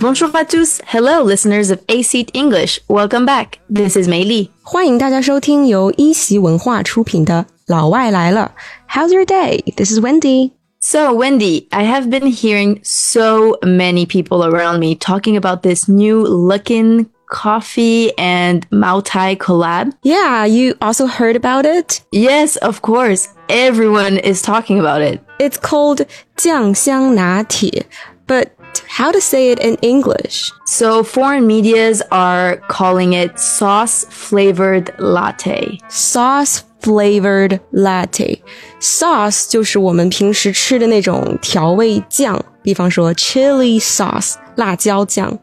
Bonjour à tous, hello listeners of A Seat English, welcome back. This is Mei Li. 欢迎大家收听由一席文化出品的《老外来了》。How's your day? This is Wendi. So, Wendi, I have been hearing so many people around me talking about this new Luckin coffee and Moutai collab. Yeah, you also heard about it? Yes, of course. Everyone is talking about it. It's called 酱香拿铁, but how to say it in English. So foreign medias are calling it sauce flavored latte. Sauce flavored latte. Sauce 就是我们平时吃的那种调味酱，比方说 chili sauce 辣椒酱。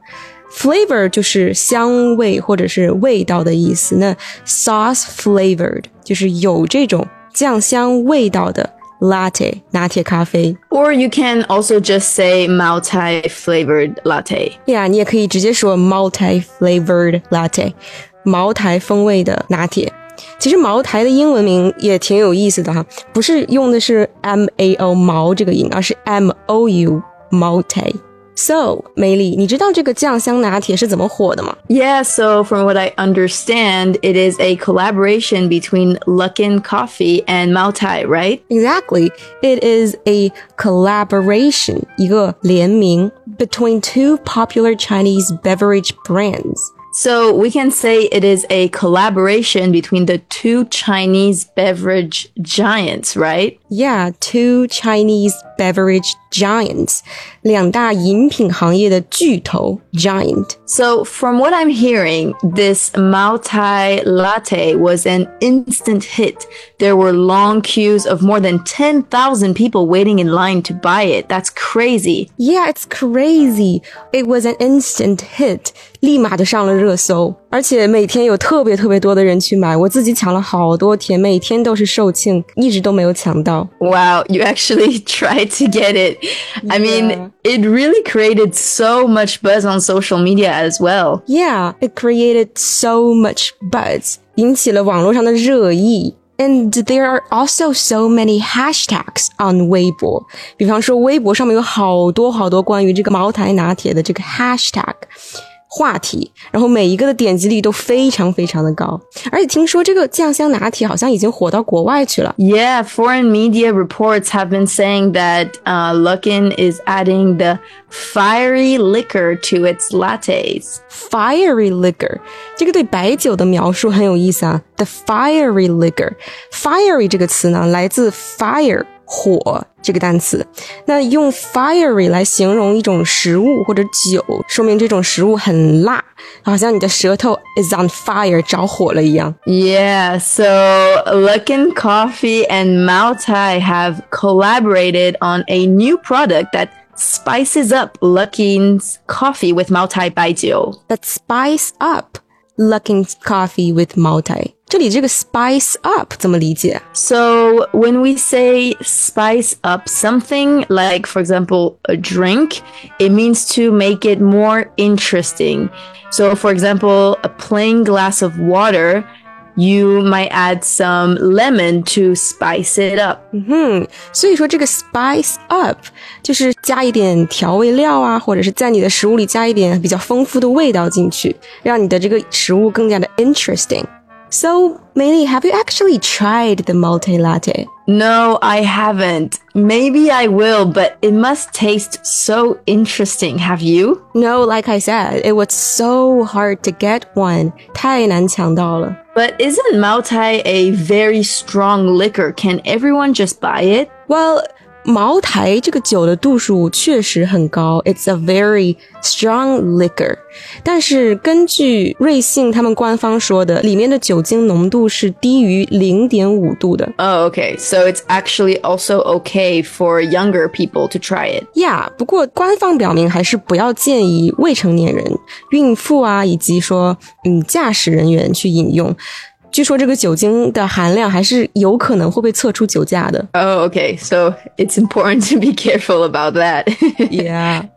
flavor 就是香味或者是味道的意思。那 sauce flavored 就是有这种酱香味道的 latte 拿铁咖啡。Or you can also just say Moutai flavored latte. Yeah，你也可以直接说 Moutai flavored latte，茅台风味的拿铁。其实茅台的英文名也挺有意思的哈，不是用的是 M A O 毛这个音，而是 M O U 茅台。so, 美丽，你知道这个酱香拿铁是怎么火的吗？Yeah, so from what I understand, it is a collaboration between Luckin Coffee and Moutai, right? Exactly. It is a collaboration, 一个联名 between two popular Chinese beverage brands. So we can say it is a collaboration between the two Chinese beverage giants, right? Yeah, two Chinese beverage giants，两大饮品行业的巨头 giant。So from what I'm hearing, this Moutai latte was an instant hit. There were long queues of more than 10,000 people waiting in line to buy it. That's crazy. Yeah, it's crazy. It was an instant hit. 立马就上了热搜，而且每天有特别特别多的人去买。我自己抢了好多天，每天都是售罄，一直都没有抢到。Wow, you actually tried to get it. I mean, it really created so much buzz on social media as well. Yeah, it created so much buzz，引起了网络上的热议。And there are also so many hashtags on 微博。比方说，微博上面有好多好多关于这个茅台拿铁的这个 hashtag 话题，然后每一个的点击率都非常非常的高。而且听说这个酱香拿铁好像已经火到国外去了。Yeah, foreign media reports have been saying that uh, Luckin is adding the fiery liquor to its lattes. Fiery liquor，这个对白酒的描述很有意思啊。The fiery liquor，fiery 这个词呢，来自 fire 火这个单词，那用 fiery 来形容一种食物或者酒，说明这种食物很辣，好像你的舌头 is on fire 着火了一样。Yeah, so Luckin Coffee and Moutai have collaborated on a new product that spices up Luckin's coffee with Moutai Baijiu. That spice up Luckin's coffee with Moutai. 这里这个 spice up 怎么理解？ So when we say spice up something, like for example, a drink, it means to make it more interesting. So for example, a plain glass of water, you might add some lemon to spice it up. 嗯，所以说这个 spice up 就是加一点调味料啊，或者是在你的食物里加一点比较丰富的味道进去，让你的这个食物更加的 interesting。 so, Mei have you actually tried the Moutai latte? No, I haven't. Maybe I will, but it must taste so interesting. Have you? No, like I said, it was so hard to get one. 太难抢到了. But isn't Moutai a very strong liquor? Can everyone just buy it? Well, 茅台这个酒的度数确实很高，It's a very strong liquor。但是根据瑞幸他们官方说的，里面的酒精浓度是低于零点五度的。Oh, okay. So it's actually also okay for younger people to try it. Yeah. 不过官方表明还是不要建议未成年人、孕妇啊，以及说嗯驾驶人员去饮用。据说这个酒精的含量还是有可能会被测出酒驾的。 Oh, okay. So it's important to be careful about that. Yeah.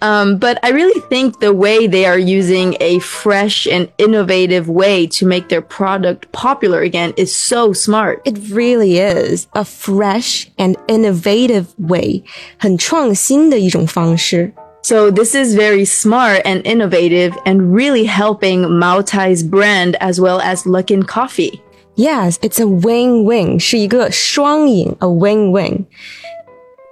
Um, but I really think the way they are using a fresh and innovative way to make their product popular again is so smart. It really is a fresh and innovative way，很创新的一种方式。 so this is very smart and innovative and really helping Moutai's brand as well as Luckin Coffee. Yes, it's a win-win，是一个双赢，a win-win。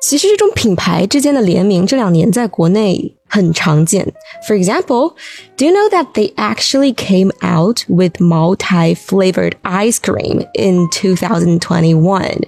其实这种品牌之间的联名这两年在国内很常见。For example, do you know that they actually came out with Moutai flavored ice cream in 2021?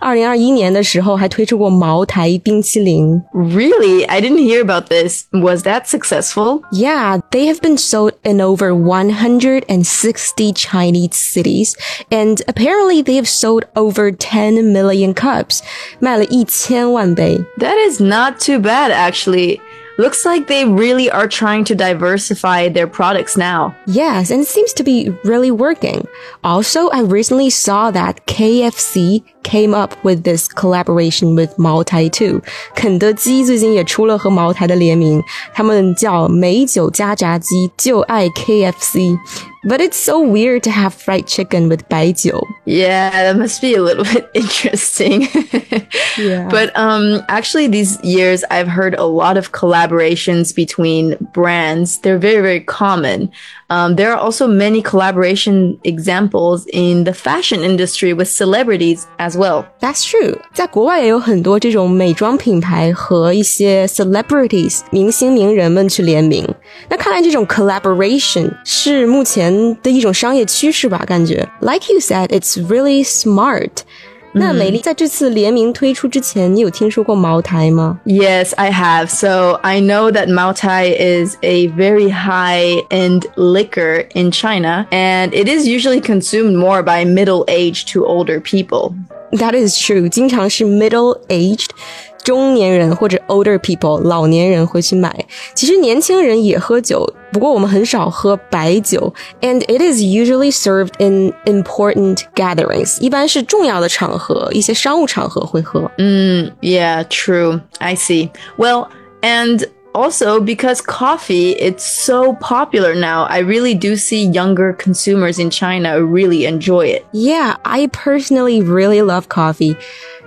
二零二一年的时候还推出过茅台冰淇淋。 Really? I didn't hear about this. Was that successful? Yeah, they have been sold in over 160 Chinese cities, and apparently they have sold over 10 million cups. 卖了一千万杯。 That is not too bad, actually. Looks like they really are trying to diversify their products now. Yes, and it seems to be really working. Also, I recently saw that KFC came up with this collaboration with 茅台 too. 肯德基最近也出了和茅台的联名，他们叫美酒加炸鸡，就爱 KFC. But it's so weird to have fried chicken with 白酒. Yeah, that must be a little bit interesting. Yeah. But um actually these years I've heard a lot of collaborations between brands. They're very very common. Um, there are also many collaboration examples in the fashion industry with celebrities as well. That's true，在国外也有很多这种美妆品牌和一些 celebrities 明星名人们去联名。那看来这种 collaboration 是目前 like you said, it's really smart. 那美丽在这次联名推出之前，你有听说过茅台吗？Yes, I have. So I know that Moutai is a very high-end liquor in China, and it is usually consumed more by middle-aged to older people. That is true. 经常是 middle-aged 中年人或者 older people 老年人会去买，其实年轻人也喝酒，不过我们很少喝白酒，and it is usually served in important gatherings，一般是重要的场合，一些商务场合会喝。 Yeah, true. I see. Well, and also because coffee it's so popular now, I really do see younger consumers in China really enjoy it. Yeah, I personally really love coffee.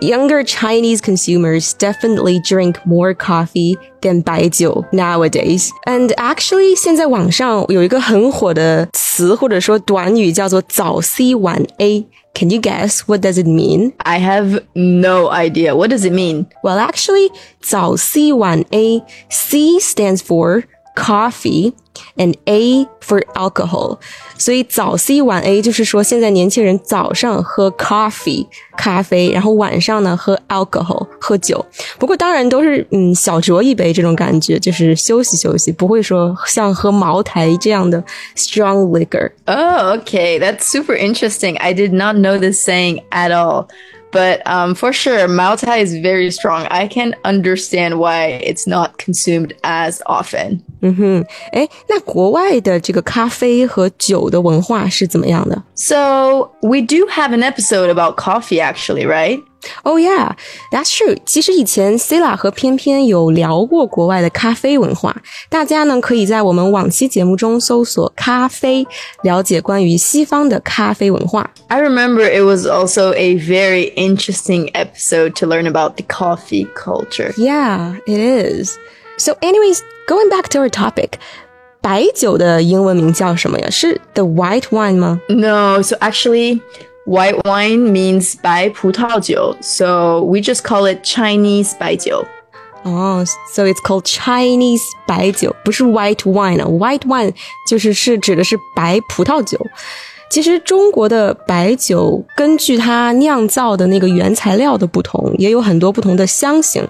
Younger Chinese consumers definitely drink more coffee than 白酒 nowadays. And actually, 现在网上有一个很火的词或者说短语叫做早 C 晚 A. can you guess what does it mean? I have no idea. What does it mean? Well, actually, 早 C 晚 A. C stands for coffee and A for alcohol. 所以早 C 晚 A 就是说现在年轻人早上喝 coffee 咖啡，然后晚上呢喝 alcohol 喝酒。不过当然都是嗯小酌一杯这种感觉，就是休息休息，不会说像喝茅台这样的 strong liquor。 Oh, okay. That's super interesting. I did not know this saying at all. But um, for sure, Moutai is very strong. I can understand why it's not consumed as often. Mm-hmm. Eh, 嗯哼，哎，那国外的这个咖啡和酒的文化是怎么样的？So we do have an episode about coffee, actually, right? Oh yeah, that's true. 其实以前 Sila 和偏偏有聊过国外的咖啡文化，大家呢可以在我们往期节目中搜索“咖啡”，了解关于西方的咖啡文化。 I remember it was also a very interesting episode to learn about the coffee culture. Yeah, it is. So, anyways, going back to our topic. 白酒的英文名叫什么呀？是 the white wine 吗？ No, so actually, white wine means 白葡萄酒, so we just call it Chinese 白酒.哦、s o it's called Chinese 白酒，不是 white wine 啊。white wine 就是是指的是白葡萄酒。其实中国的白酒根据它酿造的那个原材料的不同，也有很多不同的香型。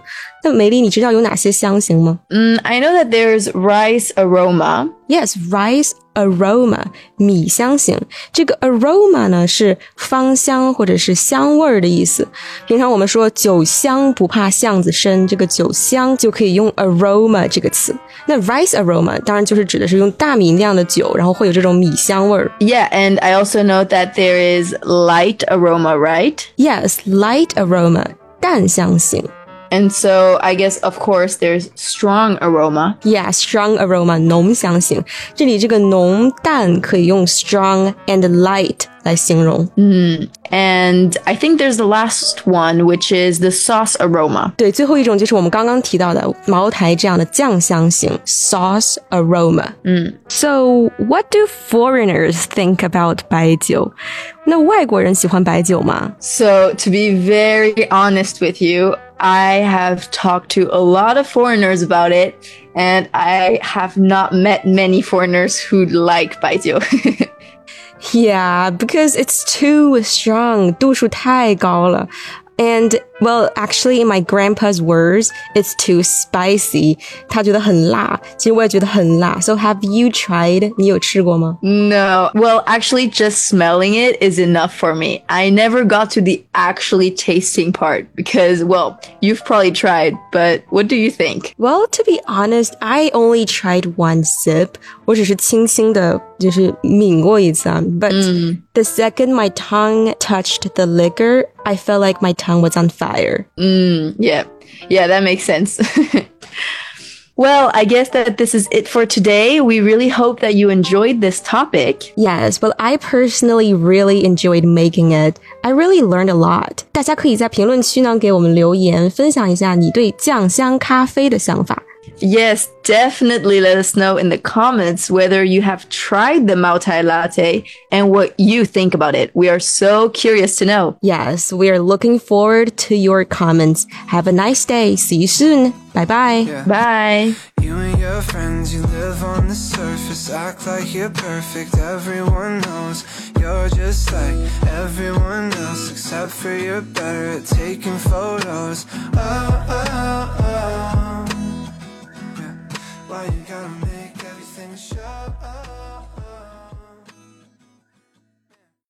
那梅丽，你知道有哪些香型吗 Mm, I know that there's rice aroma. ？Yes, rice aroma 米香型。这个 aroma 呢是芳香或者是香味儿的意思。平常我们说酒香不怕巷子深，这个酒香就可以用 aroma 这个词。那 rice aroma 当然就是指的是用大米酿的酒，然后会有这种米香味儿。 Yeah, and I also know that there is light aroma, right? Yes, light aroma 淡香型。 And so I guess of course there's strong aroma. Yeah, strong aroma 浓香型。这里这个浓淡可以用 strong and light 来形容。 And I think there's the last one, which is the sauce aroma. 对，最后一种就是我们刚刚提到的茅台这样的酱香型 sauce aroma。嗯，So what do foreigners think about 白酒？那外国人喜欢白酒吗？ So to be very honest with you, I have talked to a lot of foreigners about it, and I have not met many foreigners who like 白酒. Yeah, because it's too strong. 度数太高了。 And well, actually, in my grandpa's words, it's too spicy. 他觉得很辣，其实我也觉得很辣。So have you tried? 你有吃过吗？ no, well, actually, just smelling it is enough for me. I never got to the actually tasting part because, well, you've probably tried, but what do you think? Well, to be honest, I only tried one sip. 我只是轻轻的，就是抿过一次啊。But the second my tongue touched the liquor, I felt like my tongue was on fire. Yeah. Yeah, that makes sense. well, I guess that this is it for today. We really hope that you enjoyed this topic. Yes, but I personally really enjoyed making it. I really learned a lot. 大家可以在评论区呢给我们留言，分享一下你对酱香咖啡的想法。 Yes, definitely let us know in the comments whether you have tried the Moutai latte and what you think about it. We are so curious to know. Yes, we are looking forward to your comments. Have a nice day. See you soon. Bye bye. Bye. You and your friends, you live on the surface, act like you're perfect. Everyone knows you're just like everyone else, except for you're better at taking photos. Oh, oh, oh. Why you gotta?